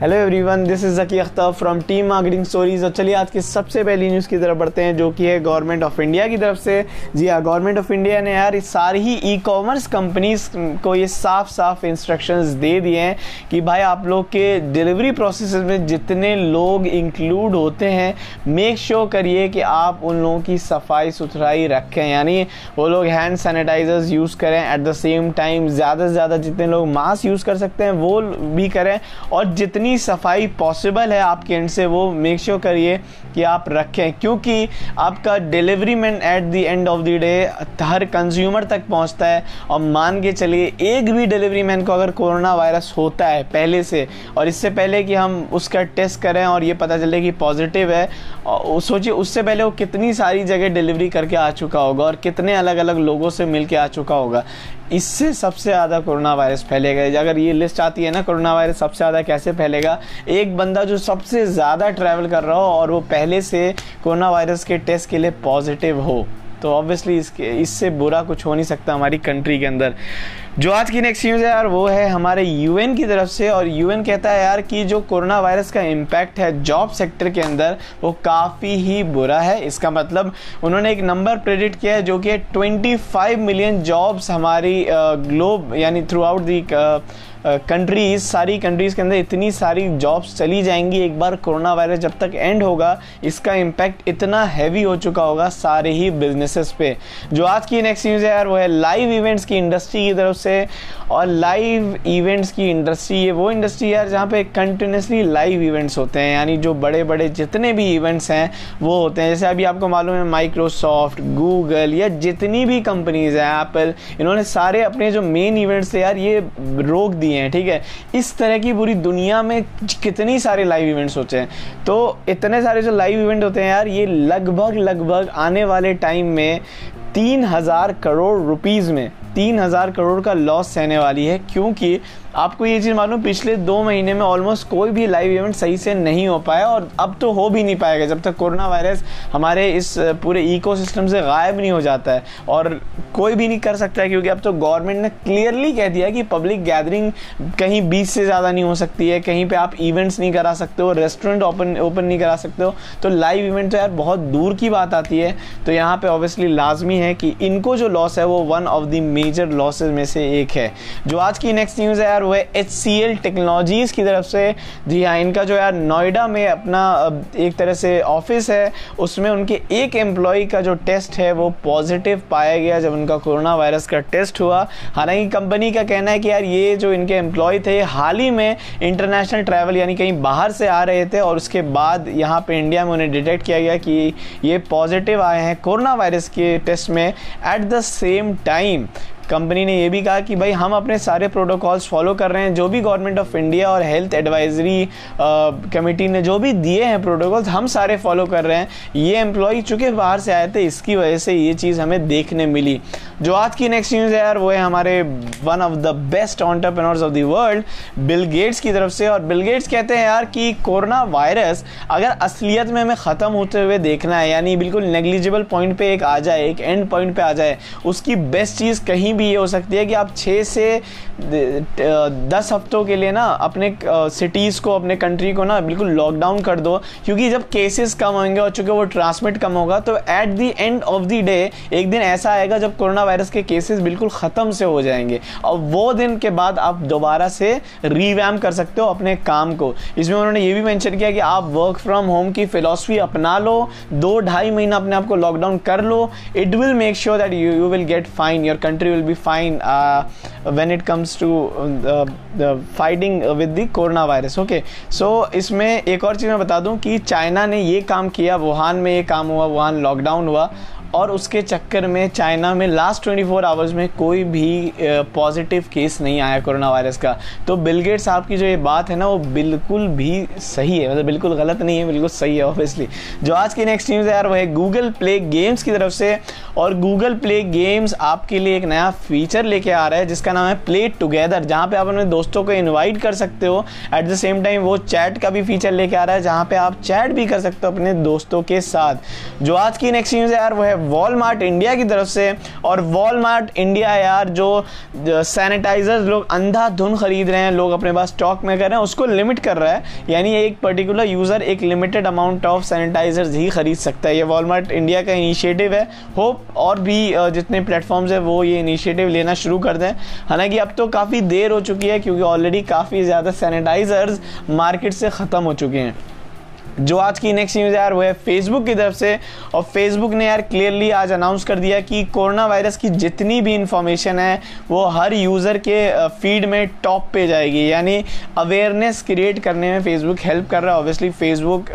Hello everyone this is Zaki Akhtar from team marketing stories और चलिए आज की सबसे पहली न्यूज़ की तरफ़ बढ़ते हैं जो कि है गवर्नमेंट ऑफ़ इंडिया की तरफ़ से। जी हाँ गवर्नमेंट ऑफ़ इंडिया ने यार सारी ही ई कॉमर्स कंपनीज़ को ये साफ़ साफ़ इंस्ट्रक्शंस दे दिए हैं कि भाई आप लोग के डिलीवरी प्रोसेस में जितने लोग इंक्लूड होते हैं मेक श्योर करिए कि आप उन लोगों की सफ़ाई सुथराई रखें। यानी वो लोग हैंड सैनिटाइजर्स यूज़ करें एट द सेम टाइम ज़्यादा से ज़्यादा जितने लोग मास्क यूज़ कर सकते हैं, वो भी करें। और जितनी जितनी सफ़ाई पॉसिबल है आपके एंड से वो मेक श्योर करिए कि आप रखें, क्योंकि आपका delivery man at the end of the day her consumer तक पहुँचता है और मान के चलिए एक भी डिलीवरी मैन को अगर कोरोना वायरस होता है पहले से और इससे पहले कि हम उसका टेस्ट करें और ये पता चले कि पॉजिटिव है, और सोचिए उससे पहले वो कितनी सारी जगह डिलीवरी करके आ चुका होगा और कितने अलग अलग लोगों से मिल के आ चुका होगा। इससे सबसे ज़्यादा कोरोना वायरस फैलेगा। अगर ये लिस्ट आती है ना, कोरोना वायरस सबसे ज़्यादा कैसे फैलेगा? एक बंदा जो सबसे ज़्यादा ट्रैवल कर रहा हो और वो पहले से कोरोना वायरस के टेस्ट के लिए पॉजिटिव हो तो ऑब्वियसली इसके इससे बुरा कुछ हो नहीं सकता हमारी कंट्री के अंदर। जो आज की नेक्स्ट न्यूज़ है यार, वो है हमारे यूएन की तरफ़ से और यूएन कहता है यार कि जो कोरोना वायरस का इम्पैक्ट है जॉब सेक्टर के अंदर, वो काफ़ी ही बुरा है। इसका मतलब उन्होंने एक नंबर प्रेडिक्ट किया है जो कि 25 मिलियन जॉब्स हमारी ग्लोब यानी थ्रू आउट दी कंट्रीज़ सारी कंट्रीज़ के अंदर इतनी सारी जॉब्स चली जाएँगी। एक बार कोरोना वायरस जब तक एंड होगा, इसका इम्पैक्ट इतना हैवी हो चुका होगा सारे ही बिजनेसेस पे। जो आज की नेक्स्ट न्यूज़ है यार, वो है लाइव इवेंट्स की इंडस्ट्री की तरफ़ से। और लाइव इवेंट्स की इंडस्ट्री ये वो इंडस्ट्री है जहाँ पे कंटिन्यूसली लाइव इवेंट्स होते हैं, यानी जो बड़े बड़े जितने भी इवेंट्स हैं, वो होते हैं। जैसे अभी आपको मालूम है माइक्रोसॉफ्ट गूगल या जितनी भी कंपनीज़ हैं एप्पल इन्होंने सारे अपने जो मेन इवेंट्स थे यार, ये रोक दिए हैं, ठीक है? इस तरह की पूरी दुनिया में कितनी सारे लाइव इवेंट्स होते हैं। तो इतने सारे जो लाइव इवेंट होते हैं यार, ये लगभग लगभग आने वाले टाइम में तीन हज़ार करोड़ रुपीज़ में तीन हज़ार करोड़ का लॉस सहने वाली है क्योंकि आपको ये चीज़ मालूम, पिछले दो महीने में ऑलमोस्ट कोई भी लाइव इवेंट सही से नहीं हो पाया और अब तो हो भी नहीं पाएगा। जब तक कोरोना वायरस हमारे इस पूरे इकोसिस्टम से गायब नहीं हो जाता है और कोई भी नहीं कर सकता है, क्योंकि अब तो गवर्नमेंट ने क्लियरली कह दिया कि पब्लिक गैदरिंग कहीं बीस से ज़्यादा नहीं हो सकती है, कहीं पर आप इवेंट्स नहीं करा सकते हो रेस्टोरेंट ओपन ओपन नहीं करा सकते हो। तो लाइव इवेंट तो यार बहुत दूर की बात आती है। तो यहाँ पे ऑब्वियसली लाजमी है कि इनको जो लॉस है वो one of the major losses में से एक है। जो आज की नेक्स्ट न्यूज़ है यार वो है एच सी एल टेक्नोलॉजीज़ की तरफ़ से। जी हाँ इनका जो यार नोएडा में अपना एक तरह से ऑफ़िस है, उसमें उनके एक एम्प्लॉय का जो टेस्ट है, वो पॉजिटिव पाया गया जब उनका कोरोना वायरस का टेस्ट हुआ। हालाँकि कंपनी का कहना है कि यार, ये जो इनके एम्प्लॉय थे हाल ही में इंटरनेशनल ट्रैवल यानी कहीं बाहर से आ रहे थे और उसके बाद यहाँ पे इंडिया में उन्हें डिटेक्ट किया गया कि ये पॉजिटिव आए हैं कोरोना वायरस के टेस्ट में at the same time company ने ये भी कहा कि भाई, हम अपने सारे प्रोटोकॉल्स फॉलो कर रहे हैं। जो भी गवर्नमेंट ऑफ़ इंडिया और हेल्थ एडवाइजरी कमेटी ने जो भी दिए हैं प्रोटोकॉल्स हम सारे फॉलो कर रहे हैं। ये एम्प्लॉय चूँकि बाहर से आए थे, इसकी वजह से ये चीज़ हमें देखने मिली। जो आज की नेक्स्ट न्यूज़ है यार, वो है हमारे one of the best entrepreneurs of the world Bill Gates की तरफ़ से। और बिल गेट्स कहते हैं यार कि कोरोना वायरस अगर असलियत में हमें ख़त्म होते हुए देखना है, यानी बिल्कुल नेग्लिजिबल पॉइंट पे एक आ जाए, एक एंड पॉइंट पे आ जाए, उसकी बेस्ट चीज़ कहीं भी ये हो सकती है कि आप छः से दस हफ्तों के लिए ना अपने सिटीज़ को, अपने कंट्री को ना बिल्कुल लॉकडाउन कर दो, क्योंकि जब केसेस कम होंगे और चूँकि वो ट्रांसमिट कम होगा तो at the end of the day एक दिन ऐसा आएगा जब कोरोना वायरस के केसेस बिल्कुल ख़त्म से हो जाएँगे। और वो दिन के बाद आप दोबारा से रीवैम कर सकते हो अपने काम को। इसमें उन्होंने ये भी मैंशन किया कि आप वर्क फ्रॉम होम की फिलोसफी अपना लो, दो ढाई महीना अपने आप को लॉकडाउन कर लो। It will make sure that you you will get fine your country will be uh, when it comes to uh, the fighting with the coronavirus okay so इसमें एक और चीज़ मैं बता दूँ कि चाइना ने ये काम किया वुहान में ये काम हुआ वुहान लॉकडाउन हुआ और उसके चक्कर में चाइना में लास्ट 24 आवर्स में कोई भी पॉजिटिव केस नहीं आया कोरोना वायरस का। तो बिल गेट साहब की जो ये बात है ना, वो बिल्कुल भी सही है। मतलब बिल्कुल गलत नहीं है, बिल्कुल सही है ऑब्वियसली जो आज की नेक्स्ट न्यूज़ है यार, वो है गूगल प्ले गेम्स की तरफ़ से। और गूगल प्ले गेम्स आपके लिए एक नया फीचर लेके आ रहा है, जिसका नाम है प्ले टुगेदर जहाँ पे आप अपने दोस्तों को इन्वाइट कर सकते हो। एट द सेम टाइम वो चैट का भी फीचर लेके आ रहा है, जहाँ पे आप चैट भी कर सकते हो अपने दोस्तों के साथ। जो आज की नेक्स्ट न्यूज़ है यार, वो है वॉलमार्ट इंडिया की तरफ़ से और वॉलमार्ट इंडिया यार जो सैनिटाइजर्स लोग अंधाधुन खरीद रहे हैं, लोग अपने पास स्टॉक में कर रहे हैं, उसको लिमिट कर रहा है। यानी एक पर्टिकुलर यूज़र एक लिमिटेड अमाउंट ऑफ़ सैनिटाइजर्स ही खरीद सकता है। ये वॉलमार्ट इंडिया का इनिशिएटिव है। होप और भी जितने प्लेटफॉर्म्स है, वो ये इनिशिएटिव लेना शुरू कर दें। हालाँकि अब तो काफ़ी देर हो चुकी है, क्योंकि ऑलरेडी काफ़ी ज़्यादा सैनिटाइजर्स मार्केट से ख़त्म हो चुके हैं। जो आज की नेक्स्ट न्यूज़ यार, वो है फेसबुक की तरफ़ से। और फेसबुक ने यार क्लियरली आज अनाउंस कर दिया कि कोरोना वायरस की जितनी भी इंफॉर्मेशन है, वो हर यूज़र के फ़ीड में टॉप पे जाएगी। यानी अवेयरनेस क्रिएट करने में फेसबुक हेल्प कर रहा है। ऑब्वियसली फेसबुक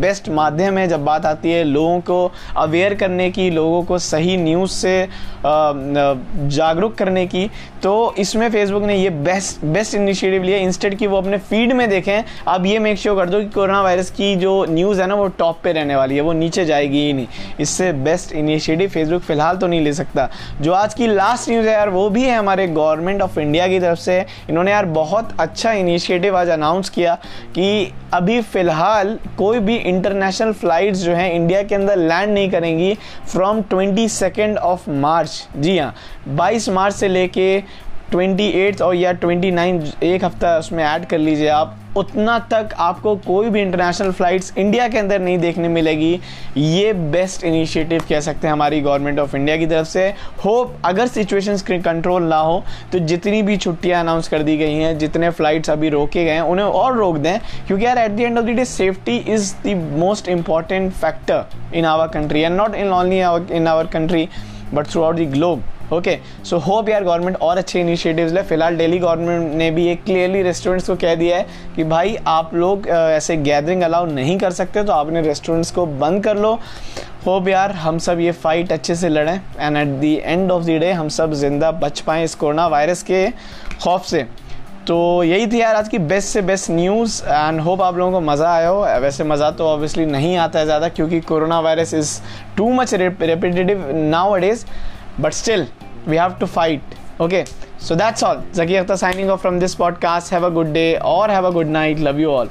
बेस्ट माध्यम है जब बात आती है लोगों को अवेयर करने की, लोगों को सही न्यूज़ से जागरूक करने की। तो इसमें फेसबुक ने ये बेस्ट बेस्ट इनिशिएटिव लिया। इंस्टेड कि वो अपने फ़ीड में देखें अब ये मेक श्योर कर दो कि कोरोना वायरस की जो न्यूज़ है ना, वो टॉप पे रहने वाली है, वो नीचे जाएगी ही नहीं। इससे बेस्ट इनिशिएटिव फेसबुक फ़िलहाल तो नहीं ले सकता। जो आज की लास्ट न्यूज़ है यार, वो भी है हमारे गवर्नमेंट ऑफ़ इंडिया की तरफ़ से। इन्होंने यार बहुत अच्छा इनिशिएटिव आज अनाउंस किया कि अभी फ़िलहाल कोई भी इंटरनेशनल फ़्लाइट्स जो हैं इंडिया के अंदर लैंड नहीं करेंगी फ्रॉम ट्वेंटी ऑफ़ मार्च जी हाँ बाईस मार्च से लेके ट्वेंटी एट्थ और या ट्वेंटी नाइन एक हफ़्ता उसमें ऐड कर लीजिए। आप उतना तक आपको कोई भी इंटरनेशनल फ़्लाइट्स इंडिया के अंदर नहीं देखने मिलेगी। ये बेस्ट इनिशिएटिव कह सकते हैं हमारी गवर्नमेंट ऑफ़ इंडिया की तरफ़ से। होप अगर सिचुएशन कंट्रोल ना हो तो जितनी भी छुट्टियाँ अनाउंस कर दी गई हैं, जितने फ़्लाइट्स अभी रोके गए हैं, उन्हें और रोक दें, क्योंकि यार at the end of the day safety is the most important factor in our country and not in only in our country but throughout the globe okay so hope यार गवर्नमेंट और अच्छे इनिशिएटिव्स ले। फ़िलहाल Delhi government ने भी एक clearly restaurants को कह दिया है कि भाई, आप लोग ऐसे गैदरिंग अलाउ नहीं कर सकते तो आपने रेस्टोरेंट्स को बंद कर लो। होप यार, हम सब ये फाइट अच्छे से लड़ें। And at the end of the day हम सब ज़िंदा बच पाएँ इस कोरोना वायरस के खौफ से। तो यही थी यार आज की बेस्ट से बेस्ट न्यूज़ एंड होप आप लोगों को मज़ा आया हो। वैसे मज़ा तो ऑब्वियसली नहीं आता है ज़्यादा, क्योंकि corona virus is too much repetitive now अडेज but still we have to fight. Okay? So that's all. Zaki akhtar signing off from this podcast. Have a good day or have a good night. Love you all